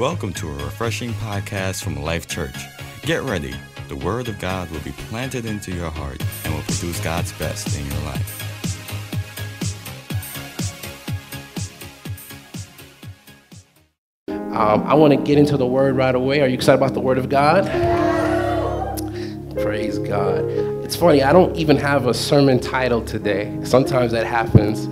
Welcome to a refreshing podcast from Life Church. Get ready. The Word of God will be planted into your heart and will produce God's best in your life. Um, I want to get into the Word right away. Are you excited about the Word of God? Praise God. It's funny, I don't even have a sermon title today. Sometimes that happens.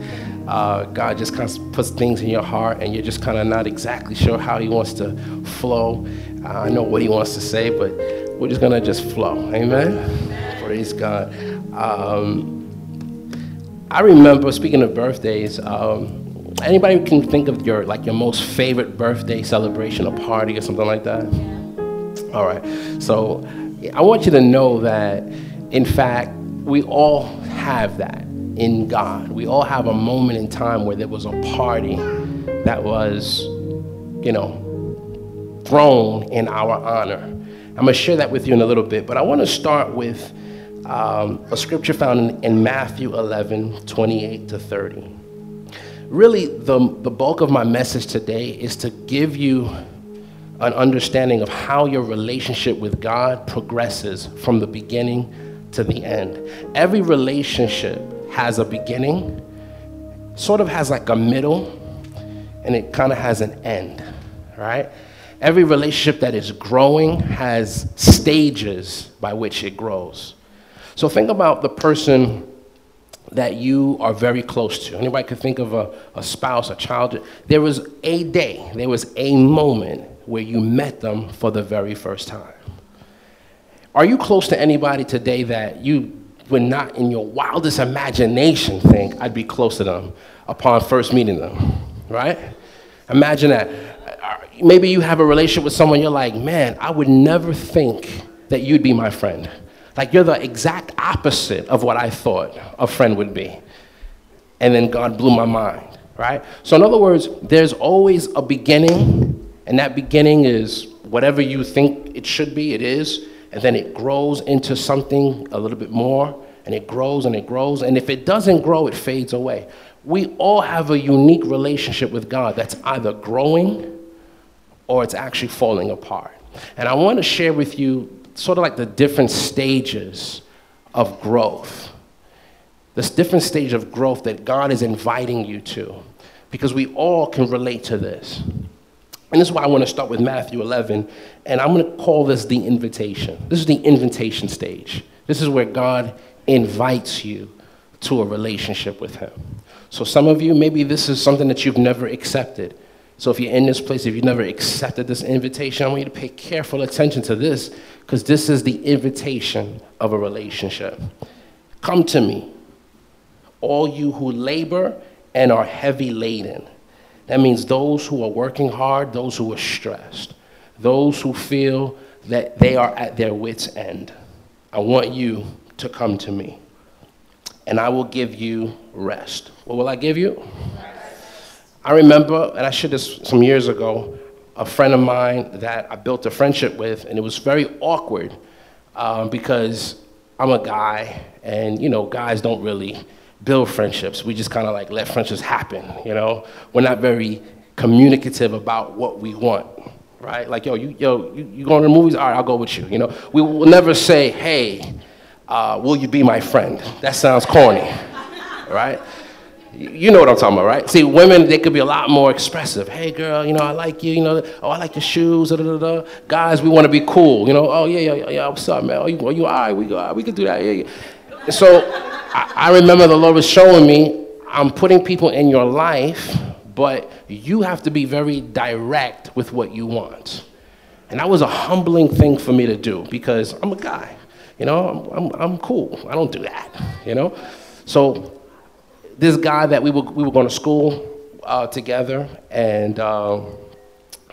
Uh, God just kind of puts things in your heart, and you're just kind of not exactly sure how He wants to flow. Uh, I know what He wants to say, but we're just gonna just flow. Amen. Praise God. Um, I remember speaking of birthdays. Um, anybody can think of your like your most favorite birthday celebration, a party, or something like that? All right. So I want you to know that, in fact, we all have that in God. We all have a moment in time where there was a party that was, you know, thrown in our honor. I'm going to share that with you in a little bit, but I want to start with um, a scripture found in, in Matthew 11 28 to 30. Really, the, the bulk of my message today is to give you an understanding of how your relationship with God progresses from the beginning to the end. Every relationship has a beginning, sort of has like a middle, and it kind of has an end, right? Every relationship that is growing has stages by which it grows. So think about the person that you are very close to. Anybody could think of a, a spouse, a child. There was a day, there was a moment where you met them for the very first time. Are you close to anybody today that you would not in your wildest imagination think I'd be close to them upon first meeting them, right? Imagine that. Maybe you have a relationship with someone, you're like, man, I would never think that you'd be my friend. Like you're the exact opposite of what I thought a friend would be. And then God blew my mind, right? So, in other words, there's always a beginning, and that beginning is whatever you think it should be, it is and then it grows into something a little bit more, and it grows and it grows. And if it doesn't grow, it fades away. We all have a unique relationship with God that's either growing or it's actually falling apart. And I want to share with you sort of like the different stages of growth. This different stage of growth that God is inviting you to, because we all can relate to this. And this is why I want to start with Matthew 11, and I'm going to call this the invitation. This is the invitation stage. This is where God invites you to a relationship with Him. So, some of you, maybe this is something that you've never accepted. So, if you're in this place, if you've never accepted this invitation, I want you to pay careful attention to this because this is the invitation of a relationship. Come to me, all you who labor and are heavy laden that means those who are working hard, those who are stressed, those who feel that they are at their wits' end. I want you to come to me, and I will give you rest. What will I give you? I remember, and I shared this some years ago, a friend of mine that I built a friendship with, and it was very awkward um, because I'm a guy, and you know, guys don't really build friendships. We just kind of like let friendships happen, you know? We're not very communicative about what we want, right? Like, yo, you, yo, you, you going to the movies? All right, I'll go with you, you know? We will never say, hey, uh, will you be my friend? That sounds corny, right? You know what I'm talking about, right? See, women, they could be a lot more expressive. Hey, girl, you know, I like you, you know, oh, I like your shoes, da, da, da. Guys, we want to be cool, you know, oh, yeah, yeah, yeah, what's up, man? Oh, you, oh, you all right? We, go, we can do that, yeah, yeah. So I, I remember the Lord was showing me, I'm putting people in your life, but you have to be very direct with what you want. And that was a humbling thing for me to do because I'm a guy, you know, I'm, I'm, I'm cool. I don't do that, you know? So this guy that we were, we were going to school uh, together, and uh,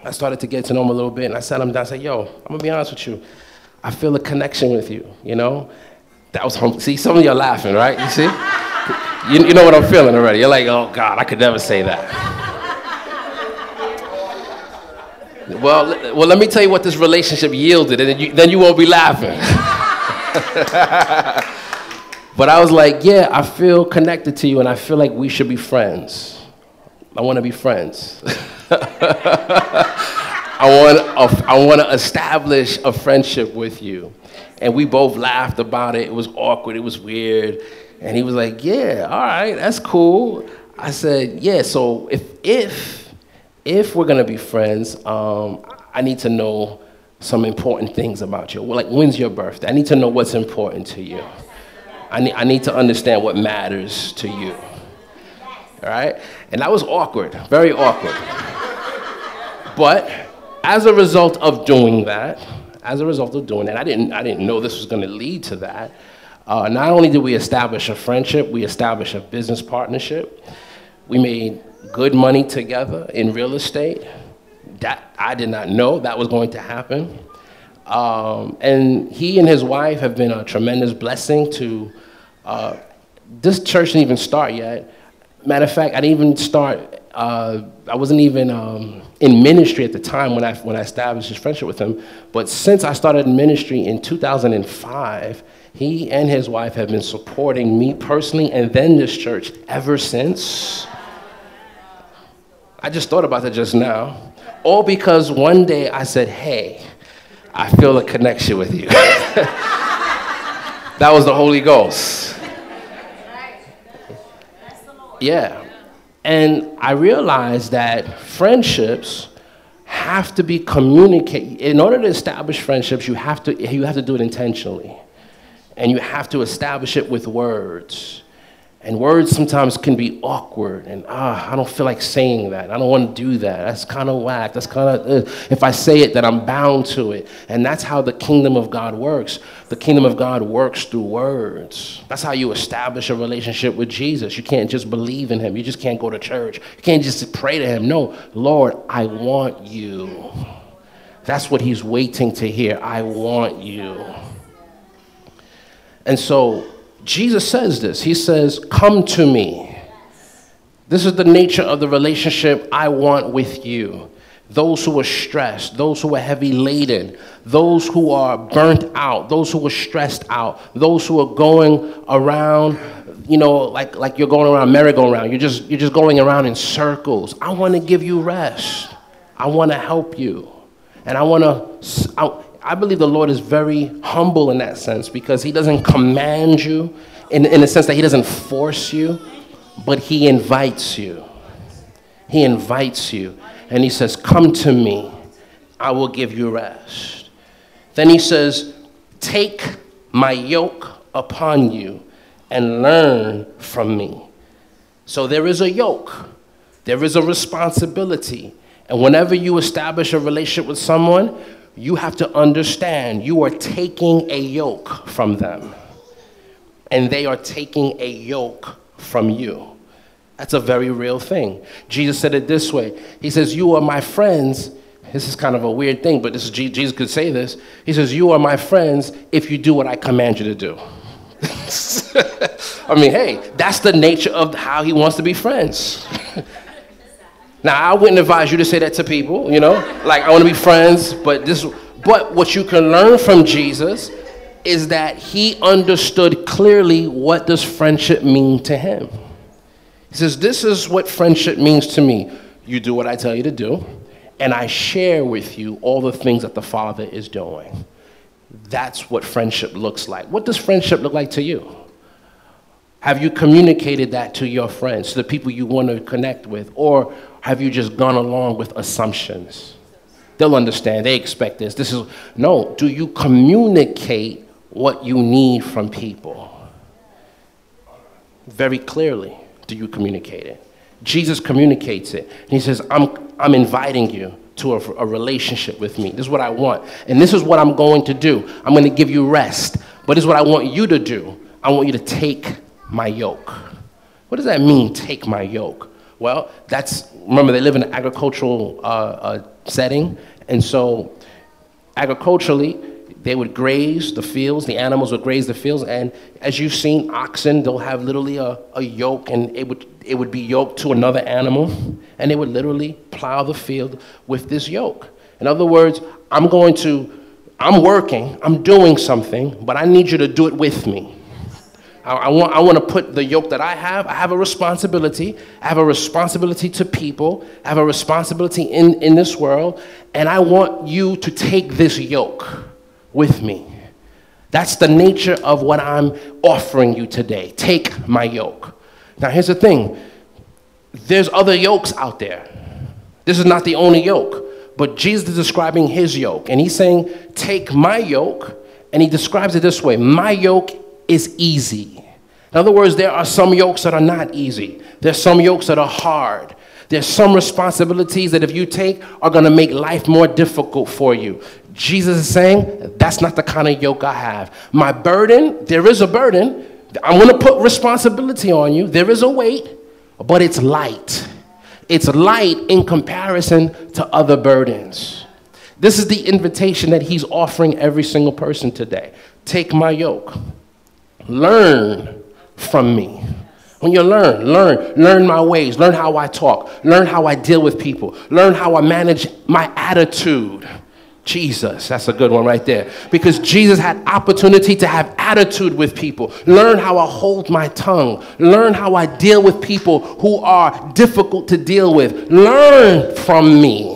I started to get to know him a little bit, and I sat him down and said, yo, I'm going to be honest with you. I feel a connection with you, you know? That was hum- see, some of you are laughing, right? You see? You, you know what I'm feeling already. You're like, oh God, I could never say that. well, well, let me tell you what this relationship yielded, and then you, then you won't be laughing. but I was like, yeah, I feel connected to you, and I feel like we should be friends. I want to be friends. I want, a, I want to establish a friendship with you. And we both laughed about it. It was awkward. It was weird. And he was like, yeah, all right, that's cool. I said, yeah, so if, if, if we're going to be friends, um, I need to know some important things about you. Like, when's your birthday? I need to know what's important to you. I need, I need to understand what matters to you. All right? And that was awkward, very awkward. But as a result of doing that, as a result of doing that, I didn't, I didn't know this was going to lead to that. Uh, not only did we establish a friendship, we established a business partnership. We made good money together in real estate. That I did not know that was going to happen. Um, and he and his wife have been a tremendous blessing to. Uh, this church didn't even start yet. Matter of fact, I didn't even start uh, I wasn't even um, in ministry at the time when I, when I established this friendship with him. But since I started ministry in 2005, he and his wife have been supporting me personally and then this church ever since. I just thought about that just now. All because one day I said, hey, I feel a connection with you. that was the Holy Ghost. Yeah. And I realized that friendships have to be communicated. In order to establish friendships, you have to, you have to do it intentionally. And you have to establish it with words. And words sometimes can be awkward, and ah, I don't feel like saying that. I don't want to do that. That's kind of whack. That's kind of, uh, if I say it, that I'm bound to it. And that's how the kingdom of God works. The kingdom of God works through words. That's how you establish a relationship with Jesus. You can't just believe in him, you just can't go to church. You can't just pray to him. No, Lord, I want you. That's what he's waiting to hear. I want you. And so, Jesus says this. He says, Come to me. This is the nature of the relationship I want with you. Those who are stressed, those who are heavy laden, those who are burnt out, those who are stressed out, those who are going around, you know, like, like you're going around merry-go-round. You're just, you're just going around in circles. I want to give you rest. I want to help you. And I want to, I believe the Lord is very humble in that sense because He doesn't command you in, in the sense that He doesn't force you, but He invites you. He invites you and He says, Come to me, I will give you rest. Then He says, Take my yoke upon you and learn from me. So there is a yoke, there is a responsibility. And whenever you establish a relationship with someone, you have to understand you are taking a yoke from them, and they are taking a yoke from you. That's a very real thing. Jesus said it this way He says, You are my friends. This is kind of a weird thing, but this is, Jesus could say this. He says, You are my friends if you do what I command you to do. I mean, hey, that's the nature of how he wants to be friends. Now, I wouldn't advise you to say that to people, you know, like I want to be friends, but this, but what you can learn from Jesus is that he understood clearly what does friendship mean to him. He says, This is what friendship means to me. You do what I tell you to do, and I share with you all the things that the Father is doing. That's what friendship looks like. What does friendship look like to you? Have you communicated that to your friends, to the people you want to connect with? Or have you just gone along with assumptions? They'll understand. They expect this. This is no. Do you communicate what you need from people? Very clearly, do you communicate it? Jesus communicates it. He says, I'm, I'm inviting you to a, a relationship with me. This is what I want. And this is what I'm going to do. I'm going to give you rest. But this is what I want you to do. I want you to take my yoke. What does that mean, take my yoke? Well, that's, remember, they live in an agricultural uh, uh, setting, and so agriculturally, they would graze the fields, the animals would graze the fields, and as you've seen, oxen, they'll have literally a, a yoke, and it would, it would be yoked to another animal, and they would literally plow the field with this yoke. In other words, I'm going to, I'm working, I'm doing something, but I need you to do it with me I, want, I want to put the yoke that I have. I have a responsibility. I have a responsibility to people. I have a responsibility in, in this world. And I want you to take this yoke with me. That's the nature of what I'm offering you today. Take my yoke. Now, here's the thing there's other yokes out there. This is not the only yoke, but Jesus is describing his yoke. And he's saying, Take my yoke. And he describes it this way My yoke is easy. In other words, there are some yokes that are not easy, there's some yokes that are hard. There's some responsibilities that if you take are going to make life more difficult for you. Jesus is saying, that's not the kind of yoke I have. My burden, there is a burden. I'm going to put responsibility on you. There is a weight, but it's light. It's light in comparison to other burdens. This is the invitation that he's offering every single person today. Take my yoke. Learn from me. When you learn, learn, learn my ways, learn how I talk, learn how I deal with people, learn how I manage my attitude. Jesus, that's a good one right there. Because Jesus had opportunity to have attitude with people. Learn how I hold my tongue. Learn how I deal with people who are difficult to deal with. Learn from me.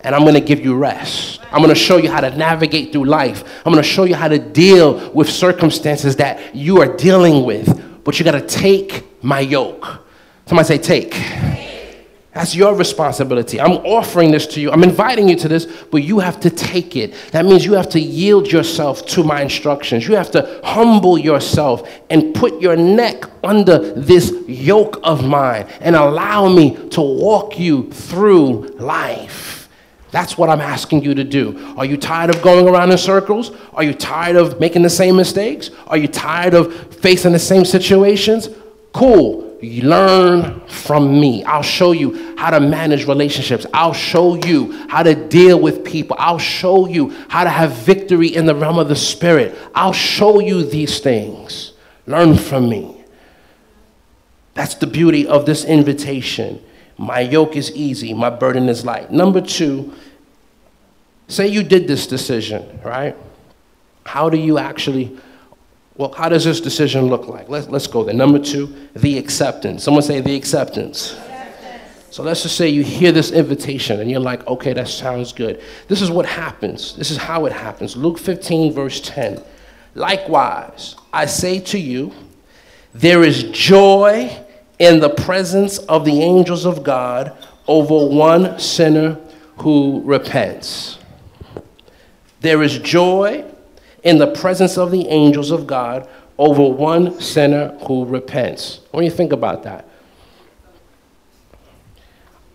And I'm going to give you rest. I'm going to show you how to navigate through life. I'm going to show you how to deal with circumstances that you are dealing with. But you got to take my yoke. Somebody say, take. That's your responsibility. I'm offering this to you. I'm inviting you to this, but you have to take it. That means you have to yield yourself to my instructions. You have to humble yourself and put your neck under this yoke of mine and allow me to walk you through life. That's what I'm asking you to do. Are you tired of going around in circles? Are you tired of making the same mistakes? Are you tired of facing the same situations? Cool You learn from me. I'll show you how to manage relationships. I'll show you how to deal with people. I'll show you how to have victory in the realm of the spirit. I'll show you these things. Learn from me. That's the beauty of this invitation. My yoke is easy, my burden is light. Number two, say you did this decision, right? How do you actually well, how does this decision look like? Let's, let's go there. Number two, the acceptance. Someone say the acceptance. acceptance. So let's just say you hear this invitation and you're like, okay, that sounds good. This is what happens. This is how it happens. Luke 15, verse 10. Likewise, I say to you, there is joy in the presence of the angels of God over one sinner who repents. There is joy in the presence of the angels of God over one sinner who repents. What do you think about that?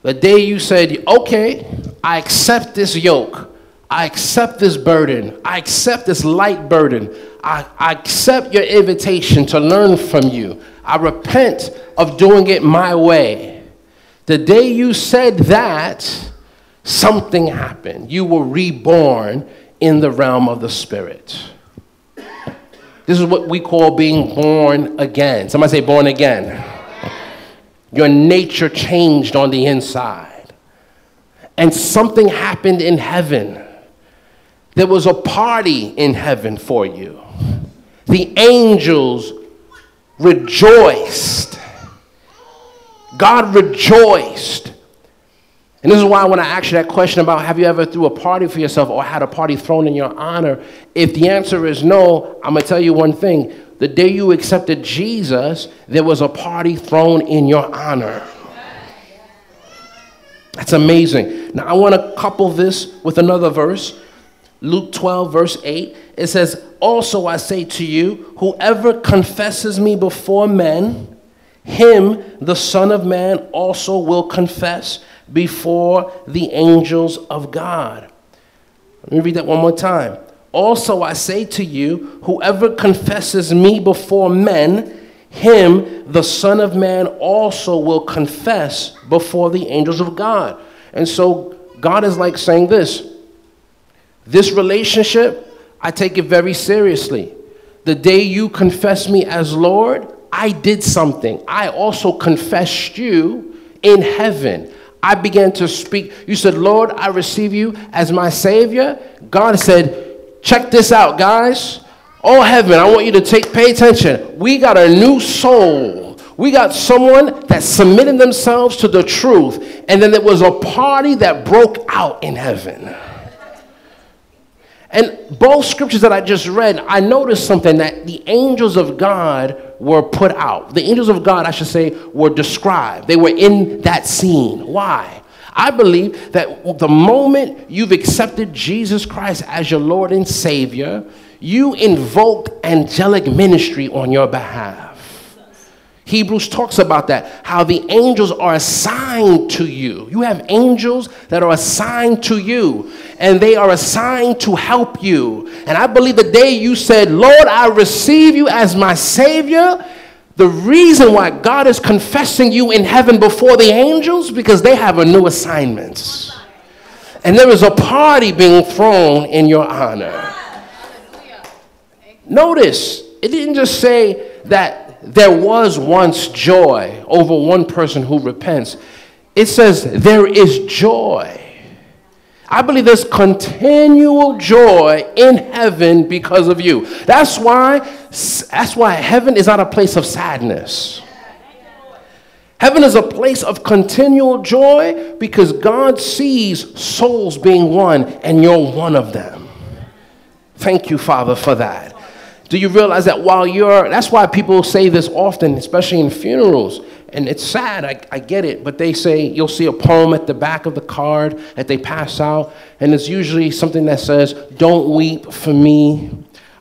The day you said, okay, I accept this yoke, I accept this burden, I accept this light burden, I, I accept your invitation to learn from you, I repent of doing it my way. The day you said that, something happened. You were reborn in the realm of the Spirit. This is what we call being born again. Somebody say, born again. Your nature changed on the inside. And something happened in heaven. There was a party in heaven for you. The angels rejoiced. God rejoiced and this is why when I ask you that question about have you ever threw a party for yourself or had a party thrown in your honor, if the answer is no, I'm going to tell you one thing. The day you accepted Jesus, there was a party thrown in your honor. That's amazing. Now, I want to couple this with another verse. Luke 12, verse 8. It says, Also I say to you, whoever confesses me before men, him the Son of Man also will confess before the angels of God. Let me read that one more time. Also, I say to you, whoever confesses me before men, him the Son of Man also will confess before the angels of God. And so, God is like saying this this relationship, I take it very seriously. The day you confess me as Lord, I did something. I also confessed you in heaven. I began to speak. You said, Lord, I receive you as my Savior. God said, check this out, guys. Oh, heaven, I want you to take, pay attention. We got a new soul. We got someone that submitted themselves to the truth, and then there was a party that broke out in heaven. And both scriptures that I just read, I noticed something that the angels of God were put out. The angels of God, I should say, were described. They were in that scene. Why? I believe that the moment you've accepted Jesus Christ as your Lord and Savior, you invoke angelic ministry on your behalf. Hebrews talks about that, how the angels are assigned to you. You have angels that are assigned to you, and they are assigned to help you. And I believe the day you said, Lord, I receive you as my Savior, the reason why God is confessing you in heaven before the angels, because they have a new assignment. And there is a party being thrown in your honor. Notice, it didn't just say that there was once joy over one person who repents. It says there is joy. I believe there's continual joy in heaven because of you. That's why that's why heaven is not a place of sadness. Heaven is a place of continual joy because God sees souls being won and you're one of them. Thank you, Father, for that. Do you realize that while you're, that's why people say this often, especially in funerals, and it's sad, I, I, get it, but they say you'll see a poem at the back of the card that they pass out, and it's usually something that says, Don't weep for me,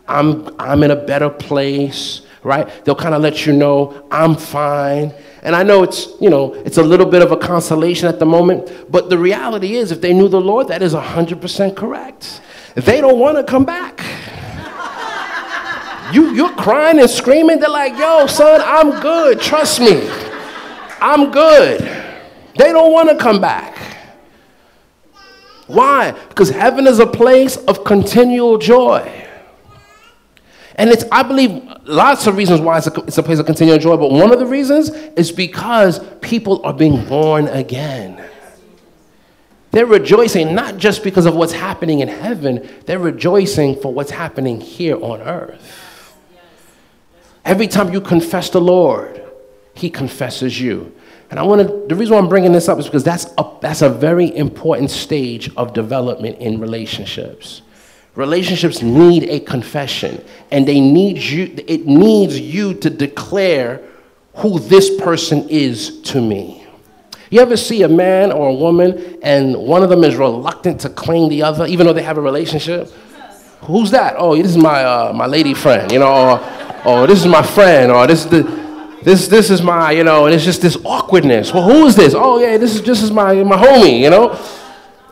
I'm, I'm in a better place, right? They'll kind of let you know, I'm fine. And I know it's, you know, it's a little bit of a consolation at the moment, but the reality is, if they knew the Lord, that is 100% correct. They don't want to come back. You, you're crying and screaming. They're like, yo, son, I'm good. Trust me. I'm good. They don't want to come back. Why? Because heaven is a place of continual joy. And it's, I believe, lots of reasons why it's a, it's a place of continual joy, but one of the reasons is because people are being born again. They're rejoicing not just because of what's happening in heaven, they're rejoicing for what's happening here on earth. Every time you confess the Lord, He confesses you. And I want to, the reason why I'm bringing this up is because that's a, that's a very important stage of development in relationships. Relationships need a confession, and they need you, it needs you to declare who this person is to me. You ever see a man or a woman and one of them is reluctant to claim the other, even though they have a relationship? Who's that? Oh, this is my, uh, my lady friend, you know, oh, this is my friend, or this is the, this, this is my, you know, and it's just this awkwardness. Well, who is this? Oh, yeah, this is just my, my homie, you know?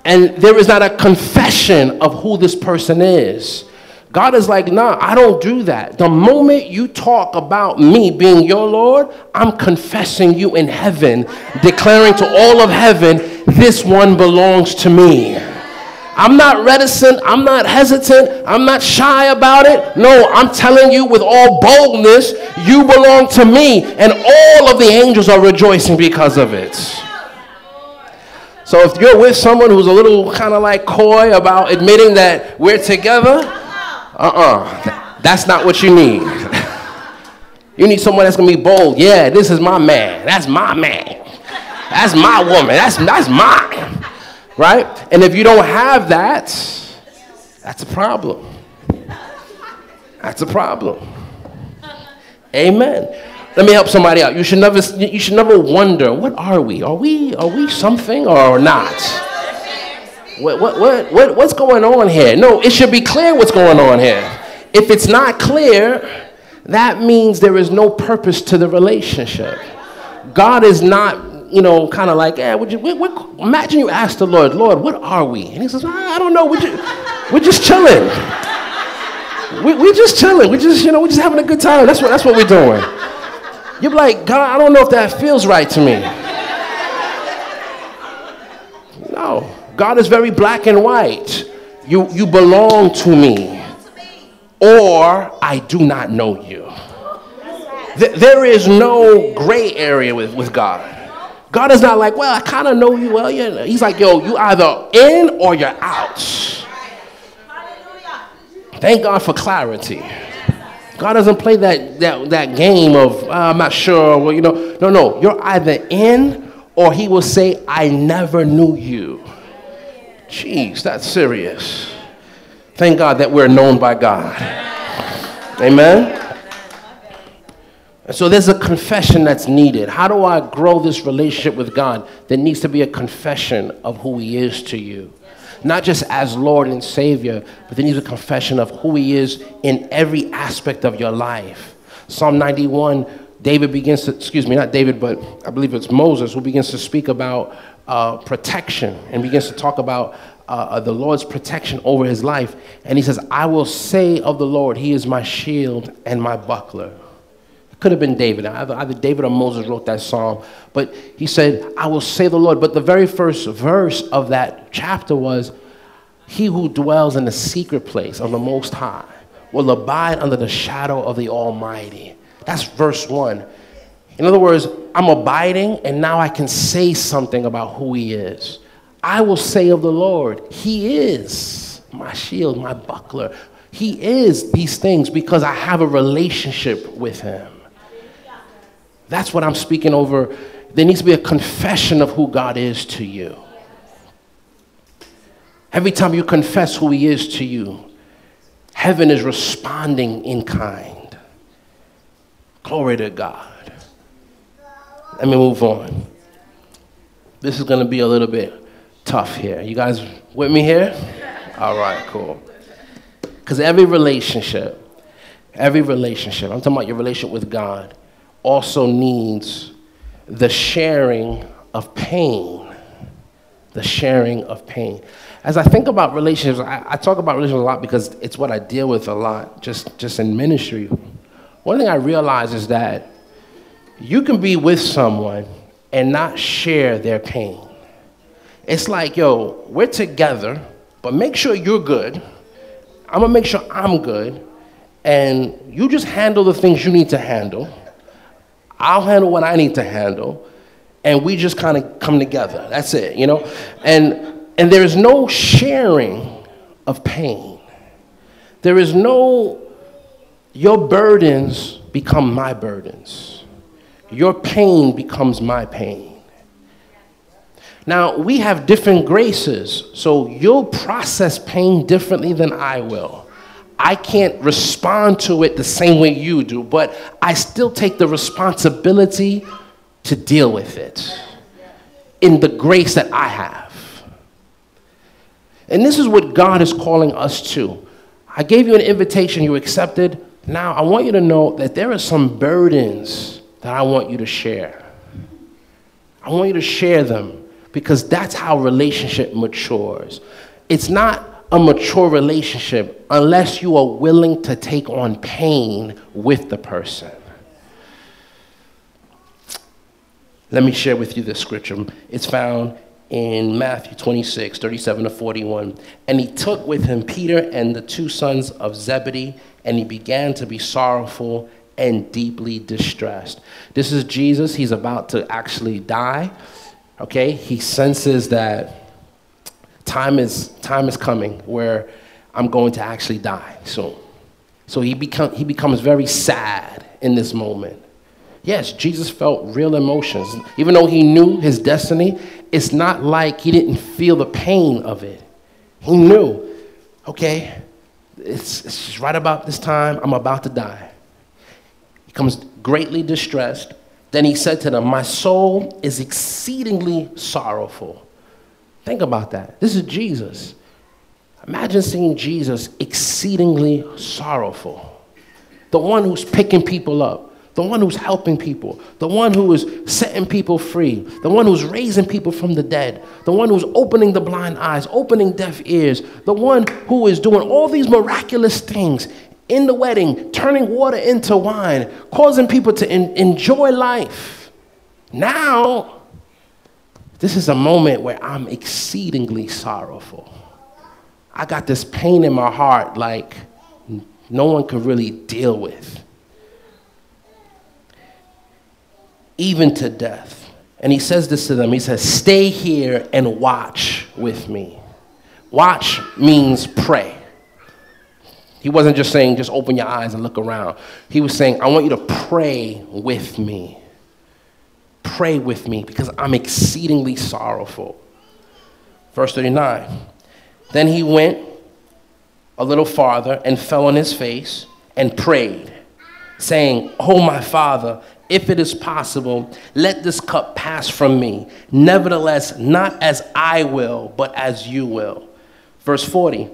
And there is not a confession of who this person is. God is like, nah, I don't do that. The moment you talk about me being your Lord, I'm confessing you in heaven, declaring to all of heaven, this one belongs to me. I'm not reticent. I'm not hesitant. I'm not shy about it. No, I'm telling you with all boldness, you belong to me. And all of the angels are rejoicing because of it. So if you're with someone who's a little kind of like coy about admitting that we're together, uh uh-uh, uh, that's not what you need. you need someone that's gonna be bold. Yeah, this is my man. That's my man. That's my woman. That's, that's mine right? And if you don't have that, that's a problem. That's a problem. Amen. Let me help somebody out. You should never, you should never wonder, what are we? Are we, are we something or not? What, what, what, what, what's going on here? No, it should be clear what's going on here. If it's not clear, that means there is no purpose to the relationship. God is not you know, kind of like, yeah, would you, we, imagine you ask the Lord, Lord, what are we? And he says, I don't know, we're just, we're just chilling. We, we're just chilling. We're just, you know, we're just having a good time. That's what, that's what we're doing. You're like, God, I don't know if that feels right to me. No, God is very black and white. You, you belong to me, or I do not know you. There is no gray area with, with God. God is not like, well, I kind of know you well. Yeah. He's like, yo, you either in or you're out. Thank God for clarity. God doesn't play that, that, that game of, uh, I'm not sure, well, you know. No, no. You're either in or he will say, I never knew you. Jeez, that's serious. Thank God that we're known by God. Amen. And so there's a confession that's needed. How do I grow this relationship with God? There needs to be a confession of who He is to you. Not just as Lord and Savior, but there needs a confession of who He is in every aspect of your life. Psalm 91, David begins to, excuse me, not David, but I believe it's Moses who begins to speak about uh, protection and begins to talk about uh, uh the Lord's protection over his life. And he says, I will say of the Lord, He is my shield and my buckler. Could have been David. Either, David or Moses wrote that psalm. But he said, I will say the Lord. But the very first verse of that chapter was, He who dwells in the secret place of the Most High will abide under the shadow of the Almighty. That's verse one. In other words, I'm abiding, and now I can say something about who He is. I will say of the Lord, He is my shield, my buckler. He is these things because I have a relationship with Him. That's what I'm speaking over. There needs to be a confession of who God is to you. Every time you confess who He is to you, heaven is responding in kind. Glory to God. Let me move on. This is going to be a little bit tough here. You guys with me here? All right, cool. Because every relationship, every relationship, I'm talking about your relationship with God, also needs the sharing of pain. The sharing of pain. As I think about relationships, I, I, talk about relationships a lot because it's what I deal with a lot just, just in ministry. One thing I realize is that you can be with someone and not share their pain. It's like, yo, we're together, but make sure you're good. I'm gonna make sure I'm good, and you just handle the things you need to handle I'll handle what I need to handle, and we just kind of come together. That's it, you know? And and there is no sharing of pain. There is no your burdens become my burdens. Your pain becomes my pain. Now, we have different graces, so you'll process pain differently than I will. I can't respond to it the same way you do, but I still take the responsibility to deal with it in the grace that I have. And this is what God is calling us to. I gave you an invitation, you accepted. Now I want you to know that there are some burdens that I want you to share. I want you to share them because that's how relationship matures. It's not a mature relationship unless you are willing to take on pain with the person. Let me share with you this scripture. It's found in Matthew 26, 37 to 41. And he took with him Peter and the two sons of Zebedee, and he began to be sorrowful and deeply distressed. This is Jesus. He's about to actually die. Okay? He senses that time is, time is coming where I'm going to actually die soon. So he, become, he becomes very sad in this moment. Yes, Jesus felt real emotions. Even though he knew his destiny, it's not like he didn't feel the pain of it. He knew, okay, it's, it's right about this time, I'm about to die. He becomes greatly distressed. Then he said to them, My soul is exceedingly sorrowful Think about that. This is Jesus. Imagine seeing Jesus exceedingly sorrowful, the one who's picking people up, the one who's helping people, the one who is setting people free, the one who's raising people from the dead, the one who's opening the blind eyes, opening deaf ears, the one who is doing all these miraculous things in the wedding, turning water into wine, causing people to enjoy life. Now, this is a moment where I'm exceedingly sorrowful. I got this pain in my heart like no one could really deal with, even to death. And he says this to them He says, Stay here and watch with me. Watch means pray. He wasn't just saying, just open your eyes and look around. He was saying, I want you to pray with me. Pray with me because I'm exceedingly sorrowful. Verse 39. Then he went a little farther and fell on his face and prayed, saying, Oh, my father, if it is possible, let this cup pass from me. Nevertheless, not as I will, but as you will. Verse 40.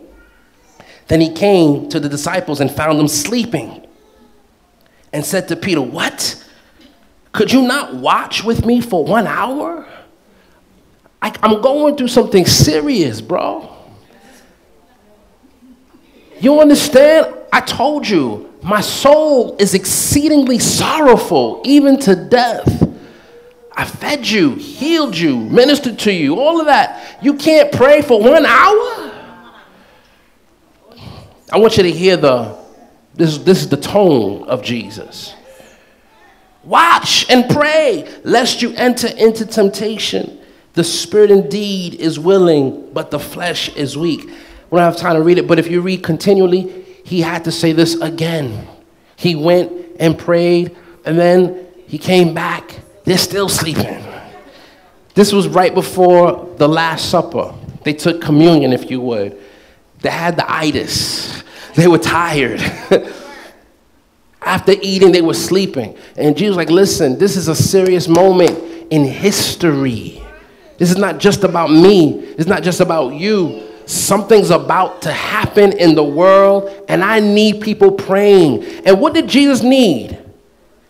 Then he came to the disciples and found them sleeping and said to Peter, What? Could you not watch with me for one hour? I, am going through something serious, bro. You understand? I told you, my soul is exceedingly sorrowful, even to death. I fed you, healed you, ministered to you, all of that. You can't pray for one hour? I want you to hear the, this, this is the tone of Jesus. Watch and pray, lest you enter into temptation. The spirit indeed is willing, but the flesh is weak. We don't have time to read it, but if you read continually, he had to say this again. He went and prayed, and then he came back. They're still sleeping. This was right before the Last Supper. They took communion, if you would. They had the itis. They were tired. After eating, they were sleeping. And Jesus like, listen, this is a serious moment in history. This is not just about me. It's not just about you. Something's about to happen in the world, and I need people praying. And what did Jesus need?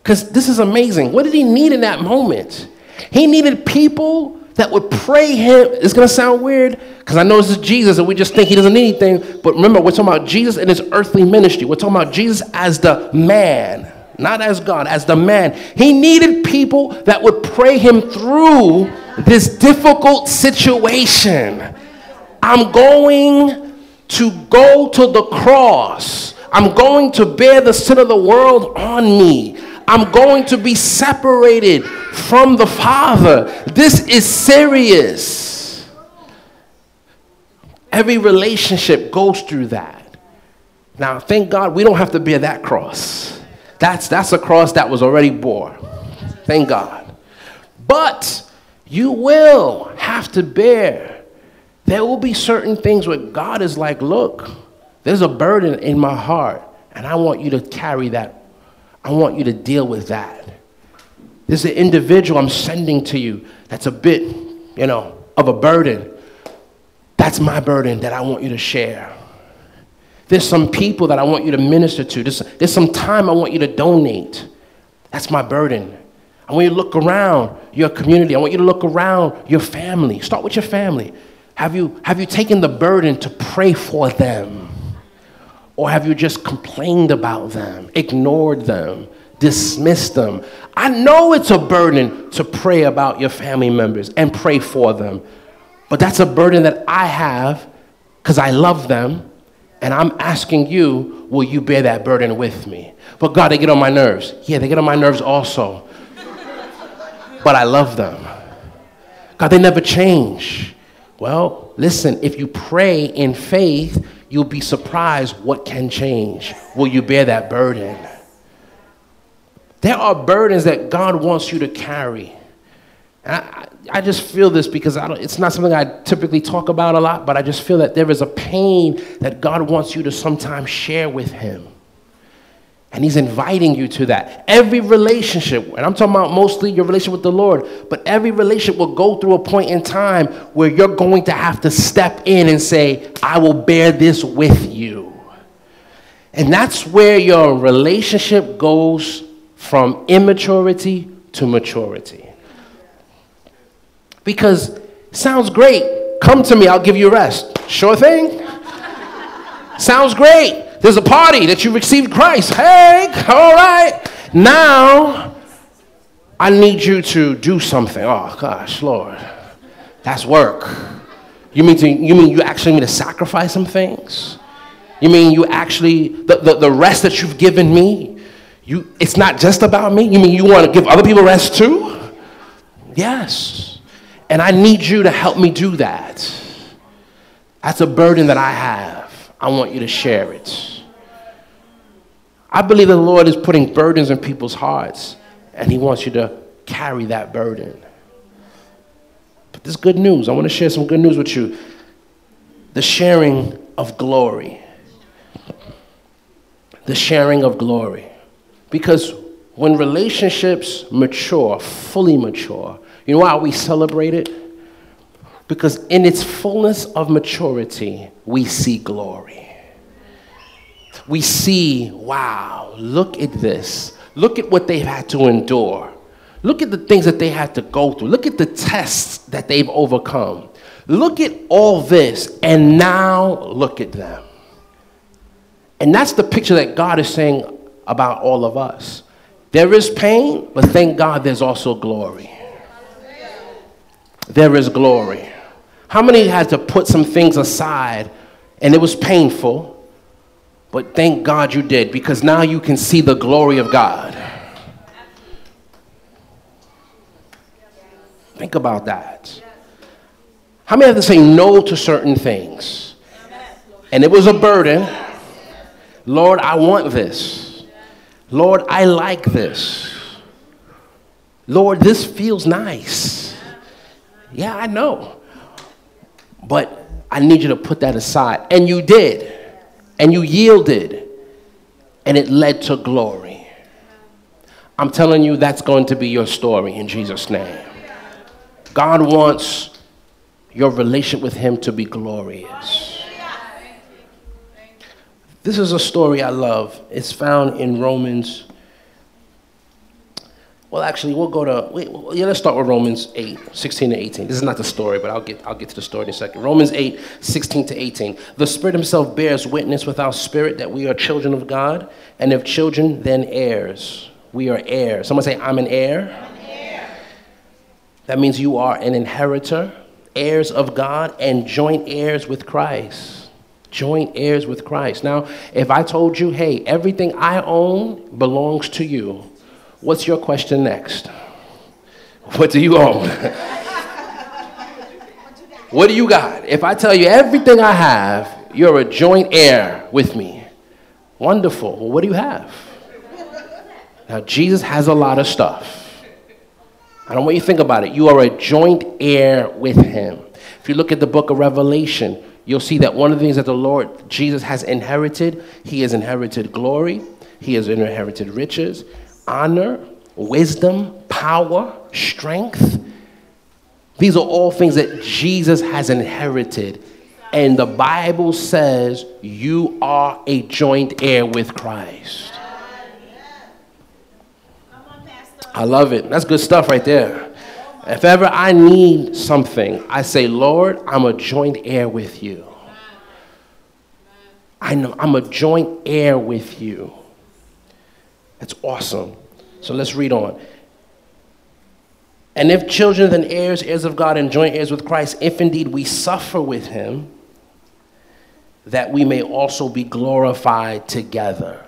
Because this is amazing. What did he need in that moment? He needed people that would pray him. It's going to sound weird because I know this is Jesus and we just think he doesn't need anything. But remember, we're talking about Jesus and his earthly ministry. We're talking about Jesus as the man, not as God, as the man. He needed people that would pray him through this difficult situation. I'm going to go to the cross. I'm going to bear the sin of the world on me. I'm going to be separated from the Father. This is serious. Every relationship goes through that. Now, thank God we don't have to bear that cross. That's, that's a cross that was already bore. Thank God. But you will have to bear. There will be certain things where God is like, look, there's a burden in my heart, and I want you to carry that. I want you to deal with that. There's an individual I'm sending to you that's a bit, you know, of a burden. That's my burden that I want you to share. There's some people that I want you to minister to. There's, there's some time I want you to donate. That's my burden. I want you to look around your community. I want you to look around your family. Start with your family. Have you, have you taken the burden to pray for them? Or have you just complained about them, ignored them, dismissed them? I know it's a burden to pray about your family members and pray for them, but that's a burden that I have because I love them, and I'm asking you, will you bear that burden with me? But God, they get on my nerves. Yeah, they get on my nerves also. but I love them. God, they never change. Well, listen, if you pray in faith, you'll be surprised what can change. Will you bear that burden? There are burdens that God wants you to carry. I, I, just feel this because it's not something I typically talk about a lot, but I just feel that there is a pain that God wants you to sometimes share with Him. And He's inviting you to that. Every relationship, and I'm talking about mostly your relationship with the Lord, but every relationship will go through a point in time where you're going to have to step in and say, I will bear this with you. And that's where your relationship goes from immaturity to maturity. Because sounds great. Come to me, I'll give you rest. Sure thing. sounds great. There's a party that you received Christ. Hey, all right. Now, I need you to do something. Oh gosh, Lord. That's work. You mean to, you mean you actually need to sacrifice some things? You mean you actually the, the, the rest that you've given me, you, it's not just about me. You mean you want to give other people rest too? Yes. And I need you to help me do that. That's a burden that I have. I want you to share it. I believe the Lord is putting burdens in people's hearts, and He wants you to carry that burden. But this good news. I want to share some good news with you. The sharing of glory. The sharing of glory. Because when relationships mature, fully mature, you know why we celebrate it? Because in its fullness of maturity, we see glory. We see, wow, look at this. Look at what they've had to endure. Look at the things that they had to go through. Look at the tests that they've overcome. Look at all this, and now look at them. And that's the picture that God is saying about all of us. There is pain, but thank God there's also glory. There is glory. How many had to put some things aside and it was painful, but thank God you did because now you can see the glory of God. Think about that. How many have to say no to certain things? And it was a burden. Lord, I want this. Lord, I like this. Lord, this feels nice. Yeah, I know. But I need you to put that aside. And you did. And you yielded. And it led to glory. I'm telling you, that's going to be your story in Jesus' name. God wants your relationship with Him to be glorious. This is a story I love. It's found in Romans. Well, actually, we'll go to, wait, yeah, let's start with Romans 8, 16 to 18. This is not the story, but I'll get, I'll get to the story in a second. Romans 8, 16 to 18. The Spirit Himself bears witness with our spirit that we are children of God, and if children, then heirs. We are heirs. Someone say, I'm an heir. That means you are an inheritor, heirs of God, and joint heirs with Christ. Joint heirs with Christ. Now, if I told you, hey, everything I own belongs to you, what's your question next? What do you own? what do you got? If I tell you everything I have, you're a joint heir with me. Wonderful. Well, what do you have? Now, Jesus has a lot of stuff. I don't want you to think about it. You are a joint heir with him. If you look at the book of Revelation, you'll see that one of the things that the Lord Jesus has inherited, he has inherited glory, he has inherited riches, honor, wisdom, power, strength. These are all things that Jesus has inherited. And the Bible says you are a joint heir with Christ. I love it. That's good stuff right there. If ever I need something, I say, Lord, I'm a joint heir with you. I know I'm a joint heir with you. That's awesome. So let's read on. And if children, then heirs, heirs of God, and joint heirs with Christ, if indeed we suffer with him, that we may also be glorified together.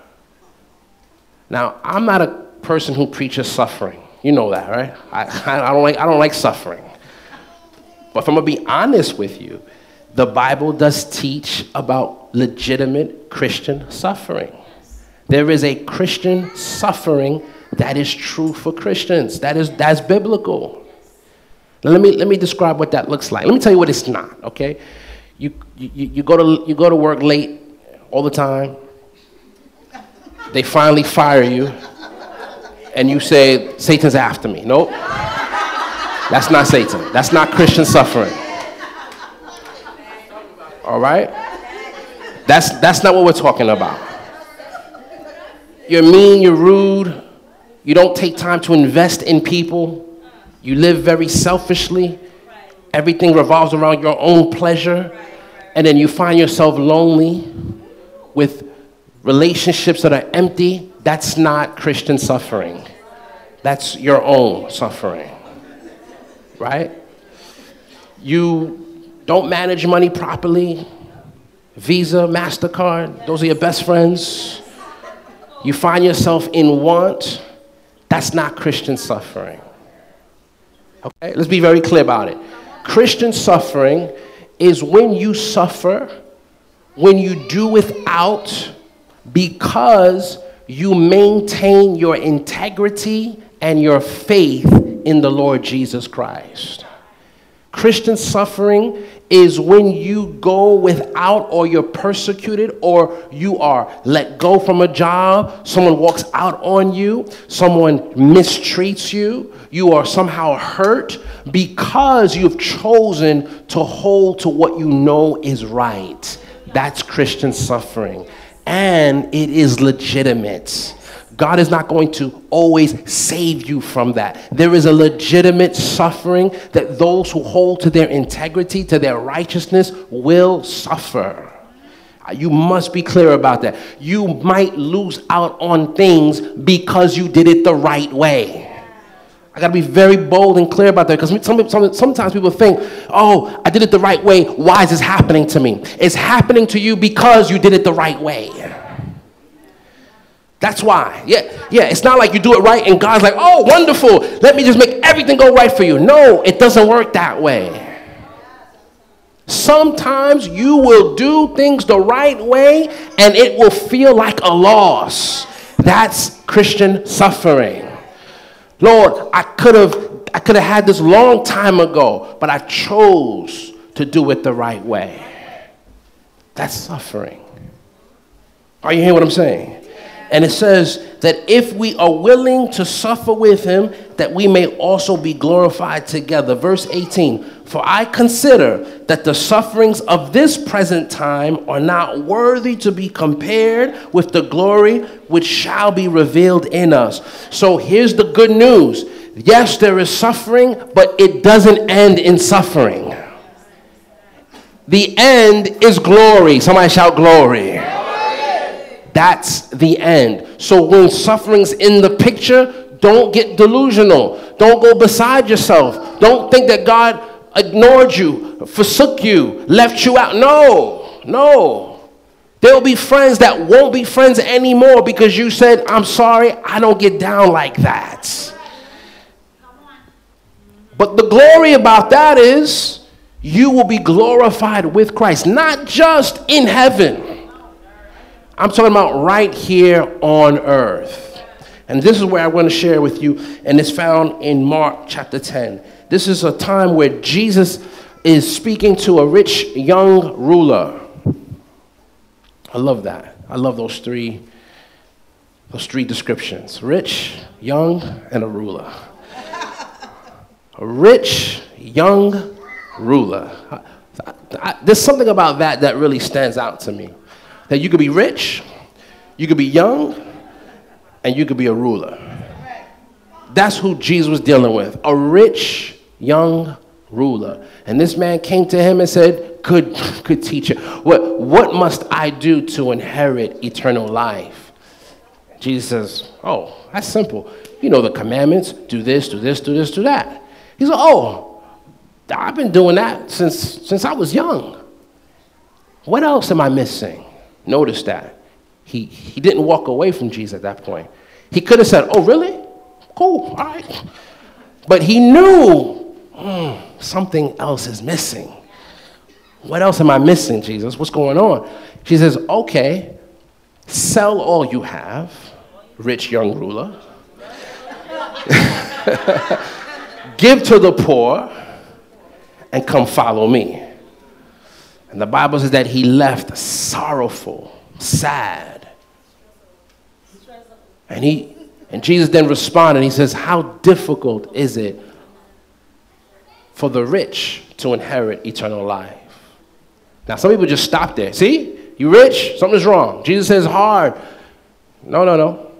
Now, I'm not a person who preaches suffering. You know that, right? I, I, don't, like, I don't like suffering. But if I'm going to be honest with you, the Bible does teach about legitimate Christian suffering. There is a Christian suffering that is true for Christians. That is that's biblical. Now let me let me describe what that looks like. Let me tell you what it's not, okay? You you, you go to you go to work late all the time. They finally fire you and you say, Satan's after me. Nope. That's not Satan. That's not Christian suffering. All right? That's, that's not what we're talking about. You're mean, you're rude, you don't take time to invest in people, you live very selfishly, everything revolves around your own pleasure, and then you find yourself lonely with relationships that are empty that's not Christian suffering. That's your own suffering. Right? You don't manage money properly. Visa, MasterCard, those are your best friends. You find yourself in want. That's not Christian suffering. Okay? Let's be very clear about it. Christian suffering is when you suffer, when you do without because you maintain your integrity and your faith in the Lord Jesus Christ. Christian suffering is when you go without or you're persecuted or you are let go from a job, someone walks out on you, someone mistreats you, you are somehow hurt because you've chosen to hold to what you know is right. That's Christian suffering. And it is legitimate. God is not going to always save you from that. There is a legitimate suffering that those who hold to their integrity, to their righteousness, will suffer. You must be clear about that. You might lose out on things because you did it the right way. I gotta be very bold and clear about that because some, some, sometimes people think, oh, I did it the right way. Why is this happening to me? It's happening to you because you did it the right way. That's why. Yeah, yeah. It's not like you do it right and God's like, oh, wonderful. Let me just make everything go right for you. No, it doesn't work that way. Sometimes you will do things the right way and it will feel like a loss. That's Christian suffering. Lord, I could have I could have had this long time ago, but I chose to do it the right way. That's suffering. Are you hearing what I'm saying? And it says that if we are willing to suffer with him, that we may also be glorified together. Verse 18 For I consider that the sufferings of this present time are not worthy to be compared with the glory which shall be revealed in us. So here's the good news yes, there is suffering, but it doesn't end in suffering. The end is glory. Somebody shout glory. That's the end. So when suffering's in the picture, don't get delusional. Don't go beside yourself. Don't think that God ignored you, forsook you, left you out. No, no. There'll be friends that won't be friends anymore because you said, I'm sorry, I don't get down like that. But the glory about that is you will be glorified with Christ, not just in heaven I'm talking about right here on earth. And this is where I want to share with you, and it's found in Mark chapter 10. This is a time where Jesus is speaking to a rich young ruler. I love that. I love those three those three descriptions. Rich, young, and a ruler. a rich, young ruler. I, I, there's something about that that really stands out to me that you could be rich, you could be young, and you could be a ruler. That's who Jesus was dealing with a rich, young ruler. And this man came to him and said, Good, good teacher, what, what must I do to inherit eternal life? Jesus says, Oh, that's simple. You know the commandments do this, do this, do this, do that. He said, Oh, I've been doing that since, since I was young. What else am I missing? Notice that. He, he didn't walk away from Jesus at that point. He could have said, Oh, really? Cool, all right. But he knew mm, something else is missing. What else am I missing, Jesus? What's going on? She says, Okay, sell all you have, rich young ruler. Give to the poor and come follow me. And the Bible says that he left sorrowful, sad. And he and Jesus then responded, and he says, How difficult is it for the rich to inherit eternal life? Now, some people just stop there. See, you rich, something's wrong. Jesus says hard. No, no, no.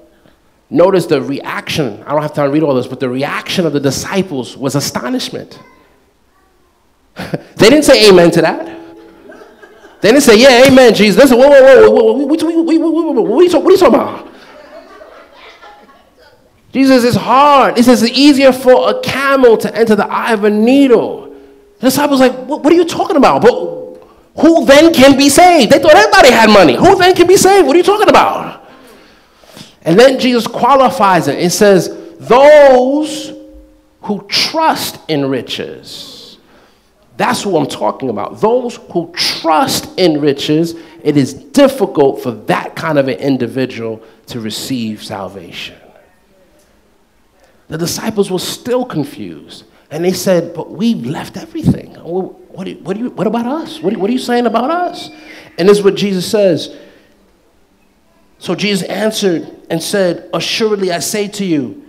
Notice the reaction. I don't have time to read all this, but the reaction of the disciples was astonishment. they didn't say amen to that. Then they say, yeah, amen, Jesus. They say, whoa, whoa, whoa, whoa, whoa, what, are you talking about? Jesus is hard. He says it's easier for a camel to enter the eye of a needle. The disciples like, what, what are you talking about? But who then can be saved? They thought everybody had money. Who then can be saved? What are you talking about? And then Jesus qualifies it. It says, those who trust in riches That's who I'm talking about. Those who trust in riches, it is difficult for that kind of an individual to receive salvation. The disciples were still confused. And they said, But we've left everything. What, do what, do you, what about us? What, what are you saying about us? And this is what Jesus says. So Jesus answered and said, Assuredly I say to you,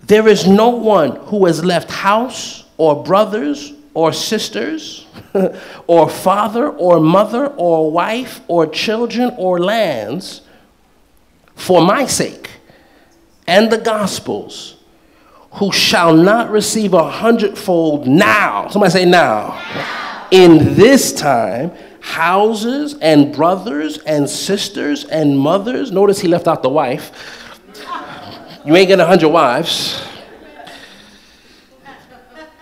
there is no one who has left house or brothers or sisters or father or mother or wife or children or lands for my sake and the gospel's who shall not receive a hundredfold now. Somebody say now. now. In this time, houses and brothers and sisters and mothers. Notice he left out the wife. You ain't getting a hundred wives.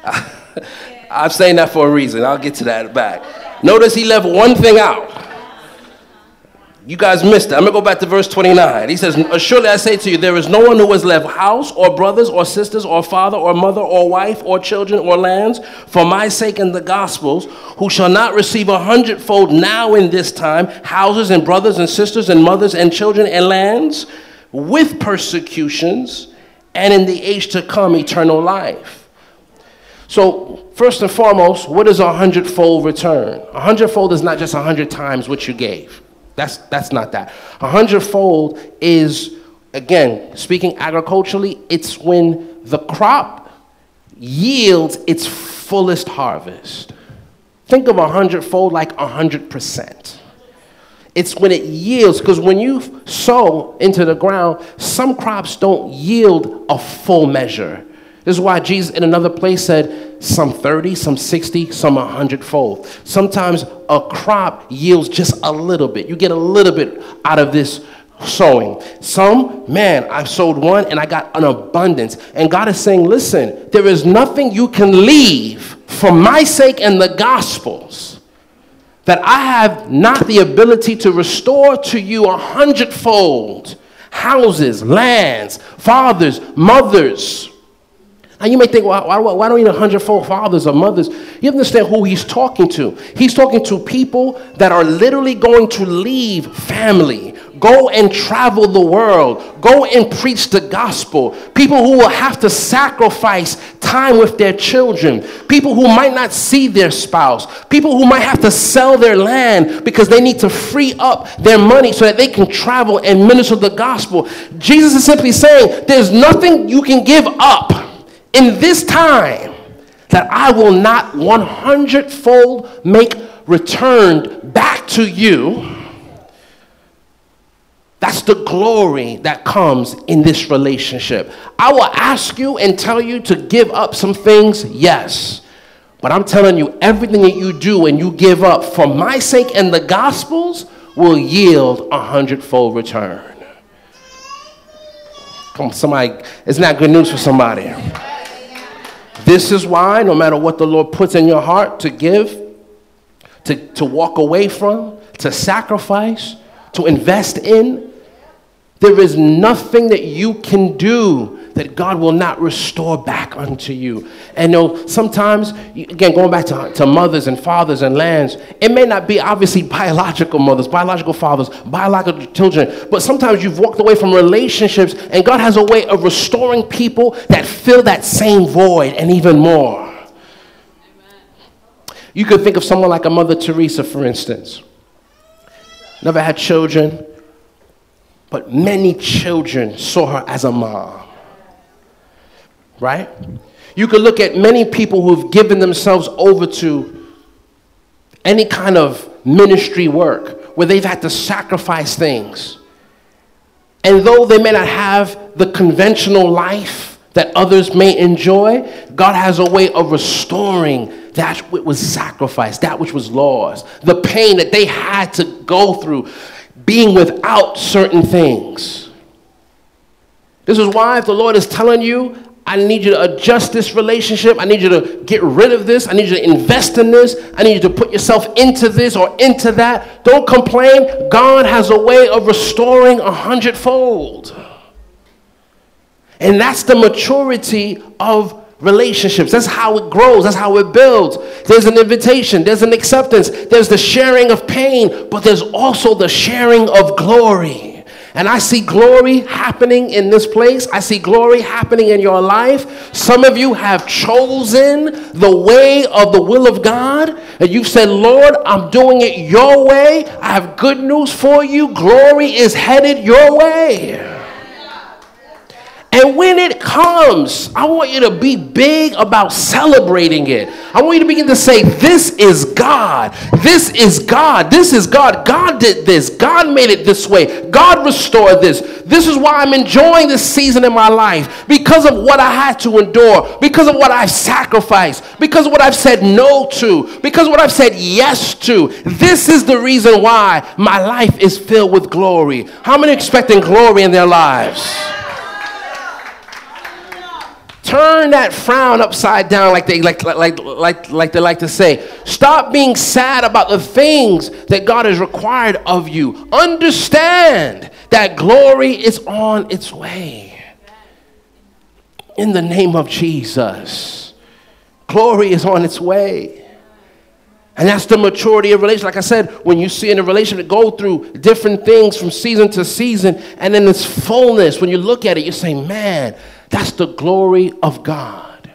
I'm saying that for a reason. I'll get to that back. Notice he left one thing out. You guys missed it. I'm going to go back to verse 29. He says, Surely I say to you, there is no one who has left house or brothers or sisters or father or mother or wife or children or lands for my sake and the gospel's who shall not receive a hundredfold now in this time houses and brothers and sisters and mothers and children and lands with persecutions and in the age to come eternal life. So, first and foremost, what is a hundredfold return? A hundredfold is not just a hundred times what you gave. That's, that's not that. A hundredfold is, again, speaking agriculturally, it's when the crop yields its fullest harvest. Think of a hundredfold like a hundred percent. It's when it yields, because when you sow into the ground, some crops don't yield a full measure. This is why Jesus in another place said, some 30, some 60, some 100 fold. Sometimes a crop yields just a little bit. You get a little bit out of this sowing. Some, man, I've sowed one and I got an abundance. And God is saying, listen, there is nothing you can leave for my sake and the gospel's that I have not the ability to restore to you a hundredfold houses, lands, fathers, mothers and you may think, why, why, why don't you need a hundredfold fathers or mothers? You understand who he's talking to. He's talking to people that are literally going to leave family, go and travel the world, go and preach the gospel. People who will have to sacrifice time with their children, people who might not see their spouse, people who might have to sell their land because they need to free up their money so that they can travel and minister the gospel. Jesus is simply saying, there's nothing you can give up in this time that I will not 100 fold make returned back to you. That's the glory that comes in this relationship. I will ask you and tell you to give up some things, yes. But I'm telling you, everything that you do and you give up for my sake and the gospel's will yield a hundredfold return. Come somebody, isn't that good news for somebody? This is why, no matter what the Lord puts in your heart to give, to, to walk away from, to sacrifice, to invest in, there is nothing that you can do that God will not restore back unto you. And know, sometimes, again, going back to, to mothers and fathers and lands, it may not be obviously biological mothers, biological fathers, biological children, but sometimes you've walked away from relationships, and God has a way of restoring people that fill that same void and even more. You could think of someone like a Mother Teresa, for instance. Never had children, but many children saw her as a mom right? You could look at many people who've given themselves over to any kind of ministry work where they've had to sacrifice things. And though they may not have the conventional life that others may enjoy, God has a way of restoring that which was sacrificed, that which was lost, the pain that they had to go through being without certain things. This is why, if the Lord is telling you, I need you to adjust this relationship. I need you to get rid of this. I need you to invest in this. I need you to put yourself into this or into that. Don't complain. God has a way of restoring a hundredfold. And that's the maturity of relationships. That's how it grows, that's how it builds. There's an invitation, there's an acceptance, there's the sharing of pain, but there's also the sharing of glory. And I see glory happening in this place. I see glory happening in your life. Some of you have chosen the way of the will of God. And you've said, Lord, I'm doing it your way. I have good news for you. Glory is headed your way. And when it comes, I want you to be big about celebrating it. I want you to begin to say, This is God. This is God. This is God. God did this. God made it this way. God restored this. This is why I'm enjoying this season in my life because of what I had to endure, because of what I've sacrificed, because of what I've said no to, because of what I've said yes to. This is the reason why my life is filled with glory. How many expecting glory in their lives? Turn that frown upside down, like they like, like, like, like they like to say. Stop being sad about the things that God has required of you. Understand that glory is on its way. In the name of Jesus, glory is on its way. And that's the maturity of relation. Like I said, when you see in a relationship go through different things from season to season, and then its fullness, when you look at it, you say, man, that's the glory of God.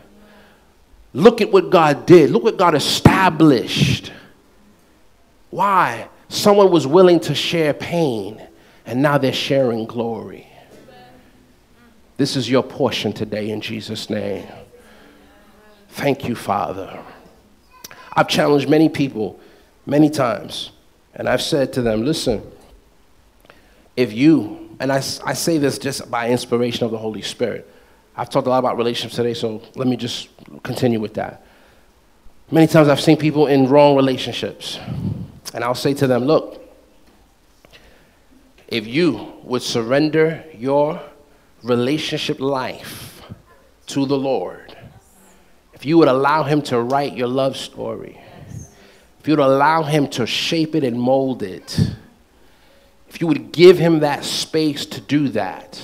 Look at what God did. Look what God established. Why? Someone was willing to share pain, and now they're sharing glory. This is your portion today in Jesus' name. Thank you, Father. I've challenged many people many times, and I've said to them, listen, if you, and I, I say this just by inspiration of the Holy Spirit, I've talked a lot about relationships today, so let me just continue with that. Many times I've seen people in wrong relationships, and I'll say to them, Look, if you would surrender your relationship life to the Lord, if you would allow Him to write your love story, if you would allow Him to shape it and mold it, if you would give Him that space to do that,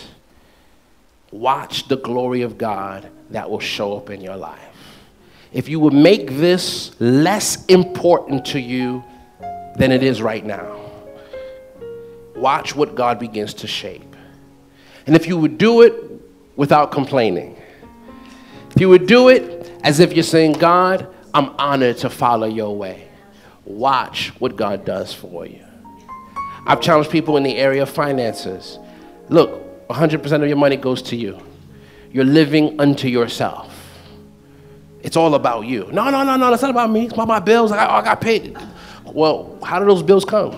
watch the glory of God that will show up in your life. If you would make this less important to you than it is right now, watch what God begins to shape. And if you would do it without complaining, if you would do it as if you're saying, God, I'm honored to follow your way, watch what God does for you. I've challenged people in the area of finances. Look, 100% of your money goes to you. You're living unto yourself. It's all about you. No, no, no, no, that's not about me. It's about my bills. I I got paid. Well, how do those bills come?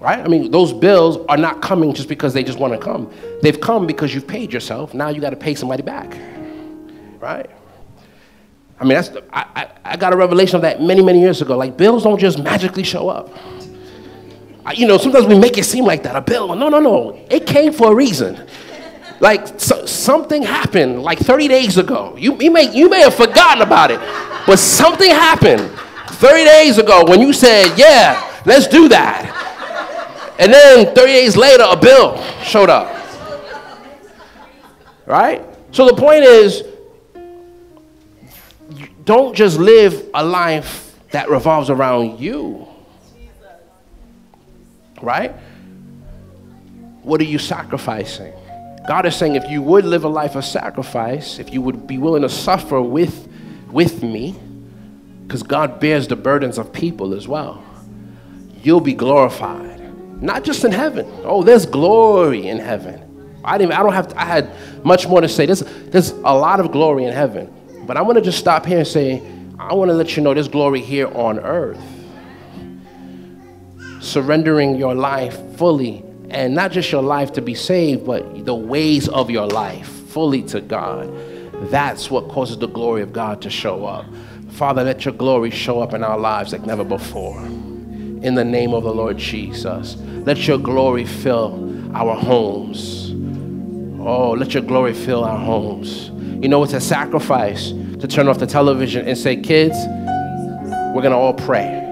Right? I mean, those bills are not coming just because they just want to come. They've come because you've paid yourself. Now you got to pay somebody back. Right? I mean, that's I, I, I got a revelation of that many, many years ago. Like, bills don't just magically show up you know, sometimes we make it seem like that. A bill. No, no, no. It came for a reason. Like so, something happened like 30 days ago. You, you, may, you may have forgotten about it, but something happened 30 days ago when you said, yeah, let's do that. And then 30 days later, a bill showed up. Right? So the point is, don't just live a life that revolves around you right? What are you sacrificing? God is saying if you would live a life of sacrifice, if you would be willing to suffer with, with me, because God bears the burdens of people as well, you'll be glorified. Not just in heaven. Oh, there's glory in heaven. I didn't. I don't have. To, I had much more to say. There's there's a lot of glory in heaven, but I want to just stop here and say I want to let you know there's glory here on earth surrendering your life fully, and not just your life to be saved, but the ways of your life fully to God. That's what causes the glory of God to show up. Father, let your glory show up in our lives like never before. In the name of the Lord Jesus, let your glory fill our homes. Oh, let your glory fill our homes. You know, it's a sacrifice to turn off the television and say, kids, we're going to all pray.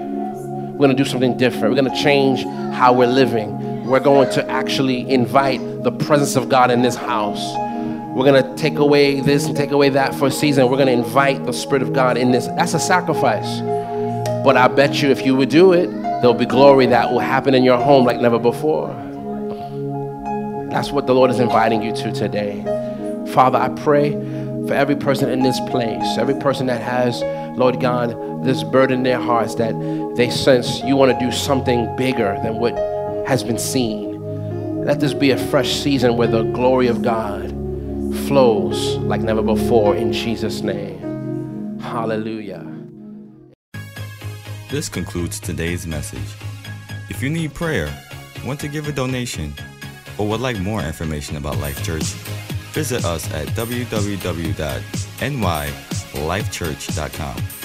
We're going to do something different. We're going to change how we're living. We're going to actually invite the presence of God in this house. we're going to take away this and take away that for a season. We're going to invite the Spirit of God in this. That's a sacrifice. But I bet you if you would do it, there'll be glory that will happen in your home like never before. That's what the Lord is inviting you to today. Father, I pray for every person in this place, every person that has, Lord God, this burden in their hearts that they sense you want to do something bigger than what has been seen. Let this be a fresh season where the glory of God flows like never before in Jesus' name. Hallelujah. This concludes today's message. If you need prayer, want to give a donation, or would like more information about Life Church, visit us at www.nylifechurch.com.